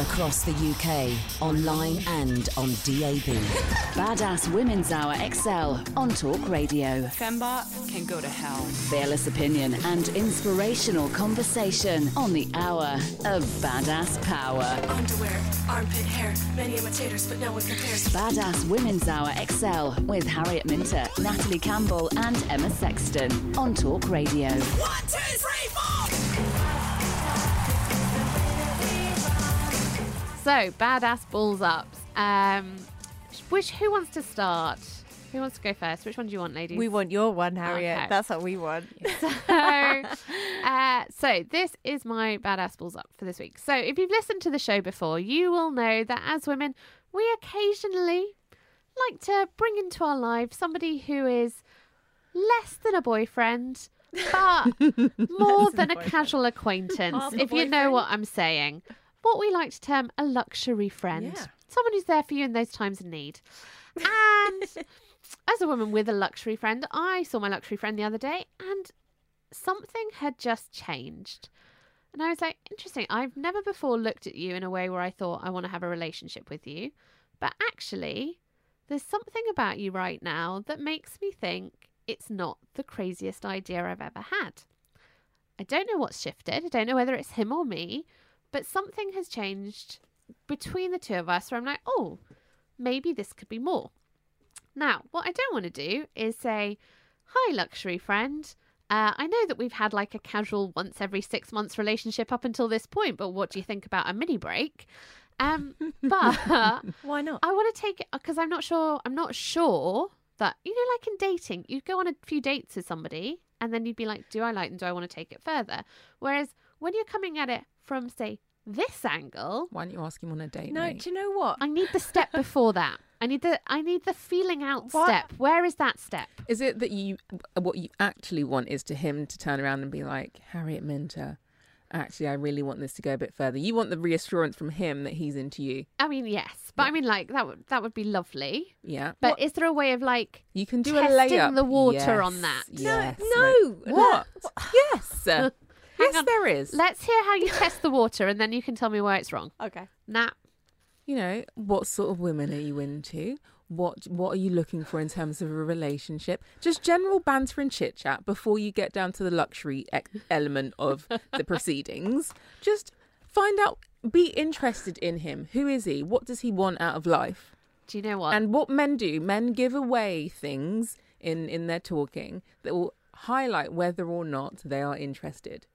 Across the UK, online and on DAB. Badass Women's Hour XL on Talk Radio. Fembot can go to hell. Fearless opinion and inspirational conversation on the hour of Badass Power. Underwear, armpit hair, many imitators, but no one compares. Badass Women's Hour XL with Harriet Minter, Natalie Campbell, and Emma Sexton on Talk Radio. One, two, three, So, badass balls ups. Um, which who wants to start? Who wants to go first? Which one do you want, ladies? We want your one, Harriet. Okay. That's what we want. so, uh, so this is my badass balls up for this week. So, if you've listened to the show before, you will know that as women, we occasionally like to bring into our lives somebody who is less than a boyfriend, but more than a casual acquaintance. Half a if you know what I'm saying, what we like to term a luxury friend, Yeah. someone who's there for you in those times of need. And as a woman with a luxury friend, I saw my luxury friend the other day and something had just changed. And I was like, interesting. I've never before looked at you in a way where I thought I want to have a relationship with you. But actually, there's something about you right now that makes me think it's not the craziest idea I've ever had. I don't know what's shifted. I don't know whether it's him or me, but something has changed between the two of us where I'm like, oh, maybe this could be more. Now, what I don't want to do is say, Hi, luxury friend. Uh, I know that we've had like a casual once every six months relationship up until this point, but what do you think about a mini break? Um, but Why not? I want to take it because I'm not sure. I'm not sure that you know, like in dating, you go on a few dates with somebody, and then you'd be like, "Do I like them? Do I want to take it further?" Whereas when you're coming at it from, say, this angle, Why don't you ask him on a date? No, mate? do you know what? I need the step before that. I need the I need the feeling out What? step. Where is that step? Is it that you what you actually want is to him to turn around and be like Harriet Minter? Actually, I really want this to go a bit further. You want the reassurance from him that he's into you. I mean, yes, but I mean, like that would that would be lovely. Yeah, But is there a way of like you can do a testing layup. the water Yes, on that? Yes, no, mate. What? Yes. yes, on. there is. let's hear how you test the water, and then you can tell me why it's wrong. Okay. Nah, you know, what sort of women are you into? What what are you looking for in terms of a relationship? Just general banter and chit chat before you get down to the luxury e- element of the proceedings. Just find out, be interested in him. Who is he? What does he want out of life? do you know what? And what men do, men give away things in in their talking that will highlight whether or not they are interested.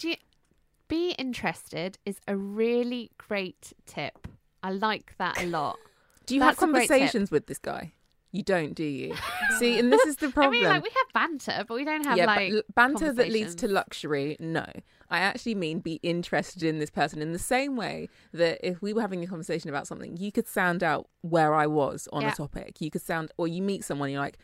Do you, be interested is a really great tip. I like that a lot. Do you That's have a great tip. conversations with this guy? You don't, do you? See, and this is the problem. I mean, like we have banter, but we don't have yeah, like banter that leads to luxury. No, I actually mean be interested in this person in the same way that if we were having a conversation about something, you could sound out where I was on Yeah. a topic. You could sound, or you meet someone, you're like,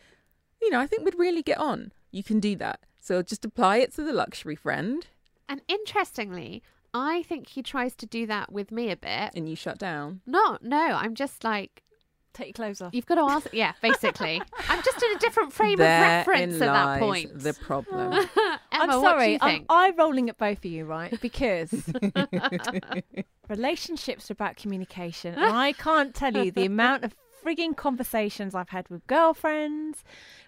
you know, I think we'd really get on. You can do that. So just apply it to the luxury friend, And interestingly, I think he tries to do that with me a bit. and you shut down. No, no, I'm just like Take your clothes off. you've got to ask. Yeah, basically, I'm just in a different frame Therein of reference at that point. The problem. Emma, I'm what do sorry. you I'm think? eye rolling at both of you, right? Because relationships are about communication, and I can't tell you the amount of frigging conversations I've had with girlfriends,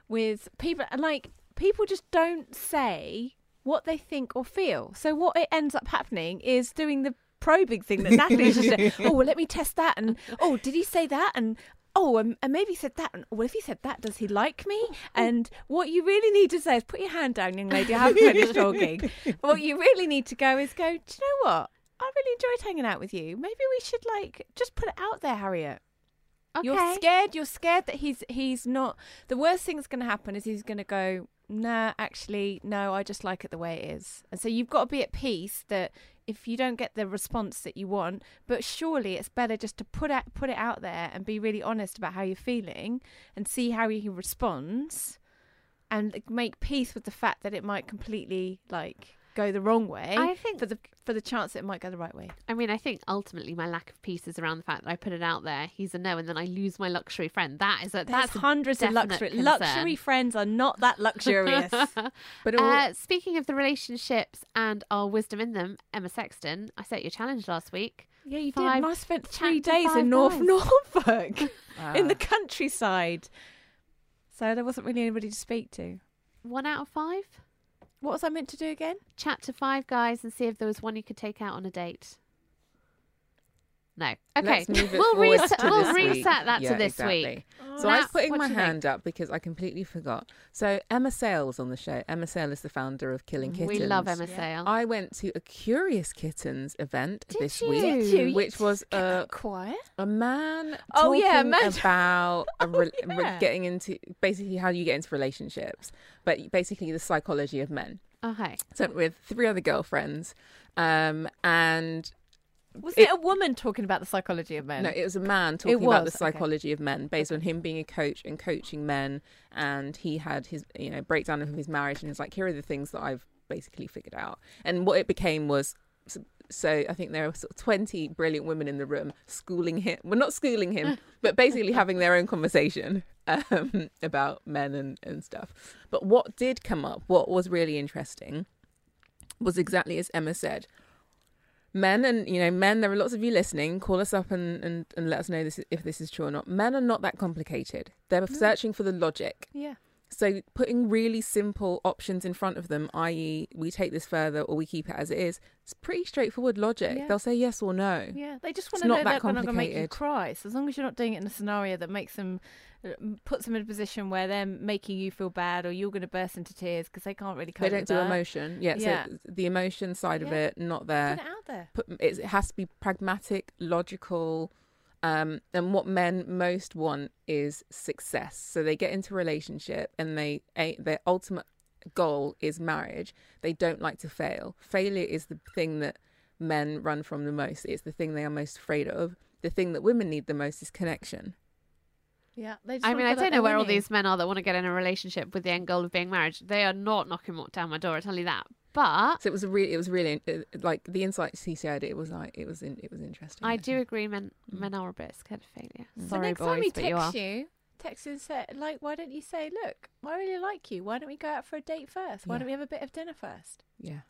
with people, and like people just don't say what they think or feel. So what it ends up happening is doing the probing thing that Natalie's just said. Oh, well, let me test that. And oh, did he say that? And oh, and, and maybe he said that. And well, if he said that, does he like me? And what you really need to say is put your hand down, young lady. I haven't finished talking. what you really need to go is go. Do you know what? I really enjoyed hanging out with you. Maybe we should like just put it out there, Harriet. Okay. You're scared. You're scared that he's he's not. The worst thing that's going to happen is he's going to go. Nah, actually, no. I just like it the way it is. And so you've got to be at peace that if you don't get the response that you want, but surely it's better just to put it put it out there and be really honest about how you're feeling and see how he responds, and make peace with the fact that it might completely like go the wrong way. I think- for the for the chance that it might go the right way. I mean, I think ultimately my lack of peace is around the fact that I put it out there. He's a no, and then I lose my luxury friend. That is a There's that's a hundreds of luxury concern. luxury friends are not that luxurious. But all, Uh, speaking of the relationships and our wisdom in them, Emma Sexton, I set you a challenge last week. Yeah, you Five- did. And I spent three days five in North guys. Norfolk, in the Ah. countryside. So there wasn't really anybody to speak to. One out of five. What was I meant to do again? Chat to five guys and see if there was one you could take out on a date. No. Okay. Let's move it we'll reset. to We'll this week. reset that Yeah, to this exactly. week. So I was putting my do you think? hand up because I completely forgot. So Emma Sayle was on the show. Emma Sayle is the founder of Killing Kittens. We love Emma Yeah. Sayle. I went to a Curious Kittens event Did this you? week, Did you? You which was a, quiet. a man Oh, talking yeah, man- about a re- Oh, re- yeah. getting into basically how you get into relationships, but basically the psychology of men. okay. So with three other girlfriends, um, and Was It- it, a woman talking about the psychology of men? No, it was a man talking about the was, okay. psychology of men based on him being a coach and coaching men. And he had his, you know, breakdown of his marriage and he's like, here are the things that I've basically figured out. And what it became was, so I think there were sort of 20 brilliant women in the room schooling him, well, not schooling him, but basically having their own conversation um, about men and, and stuff. But what did come up, what was really interesting, was exactly as Emma said men and you know men there are lots of you listening. Call us up and, and, and let us know this if this is true or not. Men are not that complicated. They're searching for the logic. Yeah. So putting really simple options in front of them i.e we take this further or we keep it as it is it's pretty straightforward logic Yeah. they'll say yes or no Yeah, they just It's want to know that that they're not going to make you cry. So as long as you're not doing it in a scenario that makes them, uh, puts them in a position where they're making you feel bad or you're going to burst into tears because they can't really cope they don't do that. emotion yeah, Yeah. so the emotion side of it not there Put it out there. put it has to be pragmatic, logical, um, and what men most want is success. So they get into a relationship and they their ultimate goal is marriage. They don't like to fail. Failure is the thing that men run from the most. It's the thing they are most afraid of. The thing that women need the most is connection. Yeah, they just I mean, I don't know they're where all these men are that want to get in a relationship with the end goal of being married. They are not knocking down my door. I tell you that. But So it was a really, it was really uh, like the insights he shared. It was like it was in, it was interesting. I I do think. agree, men men are a bit scared of failure. So Sorry, next boys, time he but you are. texts you, text and say, like, why don't you say, look, I really like you. Why don't we go out for a date first? Why Yeah. don't we have a bit of dinner first? Yeah.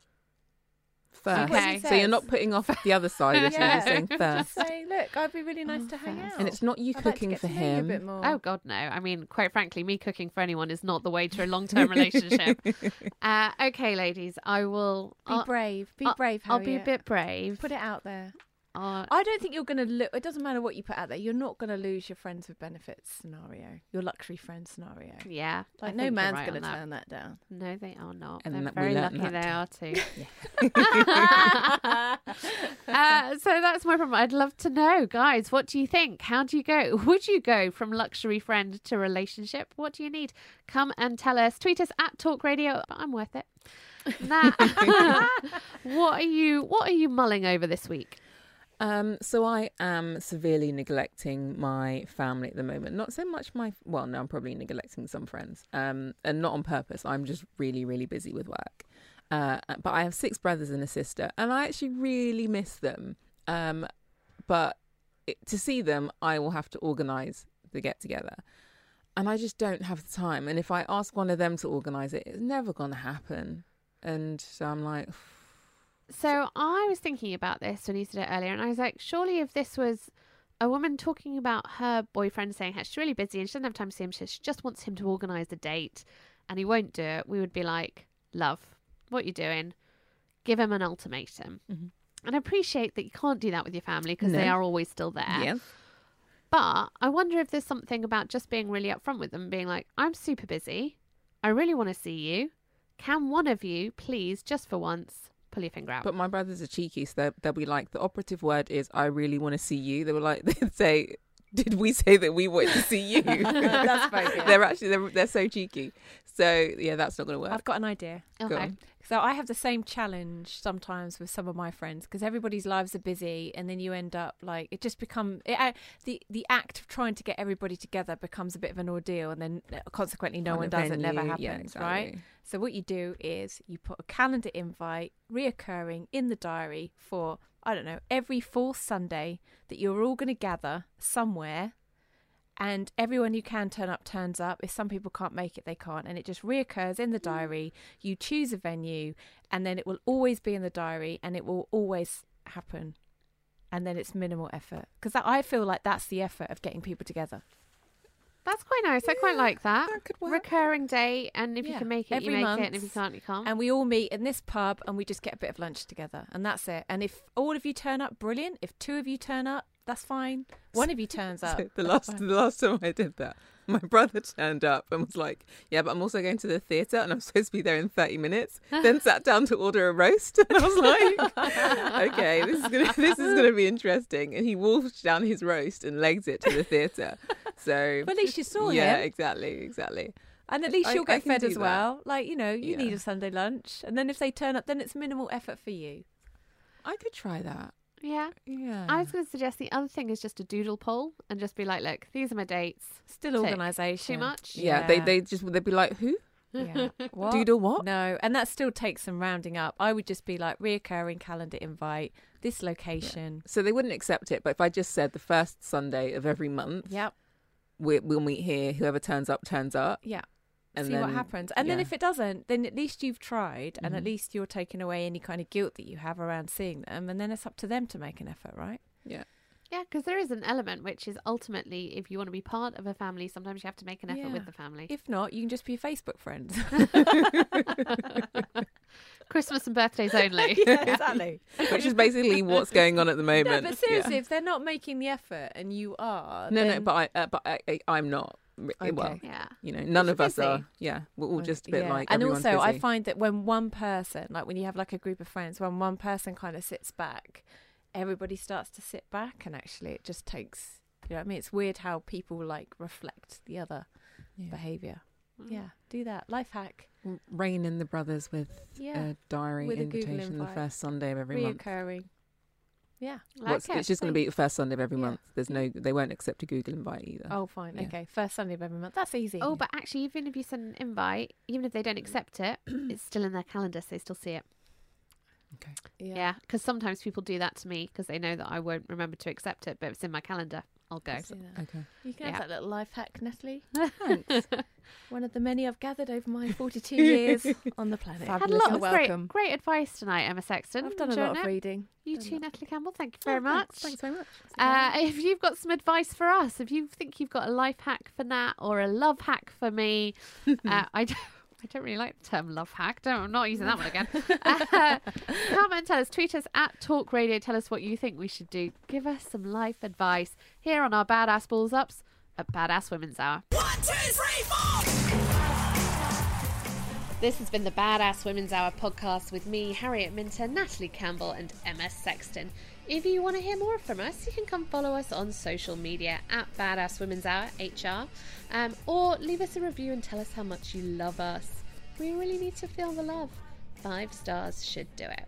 First. Okay. So you're not putting off the other side of it. You're just saying Just first. say, look, I'd be really nice Oh, to hang first. out. And it's not you I'd like to cooking get for to know you a him. bit more. Oh God, no! I mean, quite frankly, me cooking for anyone is not the way to a long-term relationship. uh, okay, ladies, I will. be I'll, brave. Be I'll- brave. I'll be a bit brave. Put it out there. Uh, I don't think you're going to look. It doesn't matter what you put out there. You're not going to lose your friends with benefits scenario, your luxury friend scenario. yeah, Like think no man's right going to turn that down. No, they are not. And They're very lucky that they are too. uh, so that's my problem. I'd love to know, guys. What do you think? How do you go? Would you go from luxury friend to relationship? What do you need? Come and tell us. Tweet us at Talk Radio. I'm worth it. Nat, what are you? What are you mulling over this week? Um, so I am severely neglecting my family at the moment. Not so much my well, no, I'm probably neglecting some friends. Um, and not on purpose. I'm just really, really busy with work. Uh, but I have six brothers and a sister, and I actually really miss them. Um, but it, to see them, I will have to organise the get together, and I just don't have the time. And if I ask one of them to organise it, it's never going to happen. And so I'm like, So I was thinking about this when you said it earlier, and I was like, surely if this was a woman talking about her boyfriend saying how she's really busy and she doesn't have time to see him, she just wants him to organise a date, and he won't do it, we would be like, love, what are you're doing. Give him an ultimatum. Mhm. And I appreciate that you can't do that with your family because they are always still there. Yeah. But I wonder if there's something about just being really upfront with them, being like, I'm super busy. I really want to see you. Can one of you please, just for once, pull your finger out? But my brothers are cheeky, so they'll, they'll be like, the operative word is, I really want to see you. They were like, they'd say, did we say that we wanted to see you? That's very good. They're actually, they're, they're so cheeky. So, yeah, that's not going to work. I've got an idea. Okay. So I have the same challenge sometimes with some of my friends because everybody's lives are busy, and then you end up like it just become it, uh, the the act of trying to get everybody together becomes a bit of an ordeal, and then uh, consequently no one does it, never happens, yeah, right? So what you do is you put a calendar invite reoccurring in the diary for I don't know every fourth Sunday that you're all going to gather somewhere. And everyone who can turn up turns up. If some people can't make it, they can't. And it just reoccurs in the mm. diary. You choose a venue, and then it will always be in the diary, and it will always happen. And then it's minimal effort. Because I feel like that's the effort of getting people together. That's quite nice. I quite like that. that could work. Recurring date, and if you Yeah. can make it, Every you make it, and if you can't, you can't. And we all meet in this pub, and we just get a bit of lunch together. And that's it. And if all of you turn up, brilliant. If two of you turn up, that's fine. One of you turns up. So the that's last fine. the last time I did that, my brother turned up and was like, "Yeah, but I'm also going to the theatre and I'm supposed to be there in 30 minutes." Then sat down to order a roast, and I was like, "Okay, this is gonna this is gonna be interesting." And he wolfed down his roast and legs it to the theatre. So But at least you saw yeah, him. exactly, exactly. And at least I- you'll get fed do as that. well. Like, you know, you Yeah. need a Sunday lunch. And then if they turn up, then it's minimal effort for you. I could try that. yeah. Yeah, I was going to suggest the other thing is just a doodle poll and just be like, look, these are my dates. Still Tick. organisation. Too much? yeah, They they just they'd be like, "Who Yeah. What? doodle what?" No, and that still takes some rounding up. I would just be like reoccurring calendar invite, this location. So they wouldn't accept it. But if I just said the first Sunday of every month, Yep. We, we'll meet here. Whoever turns up turns up. Yeah. And See then, what happens. And then if it doesn't, then at least you've tried and at Mhm. least you're taking away any kind of guilt that you have around seeing them. And then it's up to them to make an effort, right? yeah. Yeah, because there is an element which is ultimately, if you want to be part of a family, sometimes you have to make an effort Yeah. with the family. If not, you can just be Facebook friends. Christmas and birthdays only. yeah, exactly. which is basically what's going on at the moment. No, but seriously, Yeah. if they're not making the effort and you are, no, no, but I, uh, but I, I, I'm not. Okay. Well, Yeah. you know, none You're of us are. Yeah, we're all just a bit Yeah. like. and everyone's also I find that when one person, like when you have like a group of friends, when one person kind of sits back, everybody starts to sit back, and actually it just takes. You know what I mean? It's weird how people like reflect the other Yeah. behavior. Mm. Yeah, do that. Life hack. Rain in the brothers with Yeah, a diary with a invitation the first Sunday of every month. reoccurring. Yeah. Like What's, it. it's just going to be the first Sunday of every Yeah. month. There's no, they won't accept a Google invite either. Oh, fine. Yeah. Okay. First Sunday of every month. That's easy. Oh, but actually, even if you send an invite, even if they don't accept it, it's still in their calendar, so they still see it. Okay. Yeah, because sometimes people do that to me because they know that I won't remember to accept it, but it's in my calendar. I'll go. Do that. Okay. You can Yeah. have that little life hack, Natalie. Thanks. One of the many I've gathered over my 42 years on the planet. Had a Fabulous. lot You're of great, welcome. great advice tonight, Emma Sexton. I've done a Enjoying lot of it? reading. You Done a too, lot. Natalie Campbell. Thank you Oh, very much. Thanks, thanks very much. Uh, if you've got some advice for us, if you think you've got a life hack for Nat or a love hack for me, uh, I don't. I don't really like the term love hack. Don't, I'm not using that one again. Uh, come and tell us. Tweet us at Talk Radio. Tell us what you think we should do. Give us some life advice here on our Badass Balls Ups at Badass Women's Hour. One, two, three, four. This has been the Badass Women's Hour podcast with me, Harriet Minter, Natalie Campbell, and Emma Sexton. If you want to hear more from us, you can come follow us on social media at Badass Women's Hour HR, um, or leave us a review and tell us how much you love us. We really need to feel the love. Five stars should do it.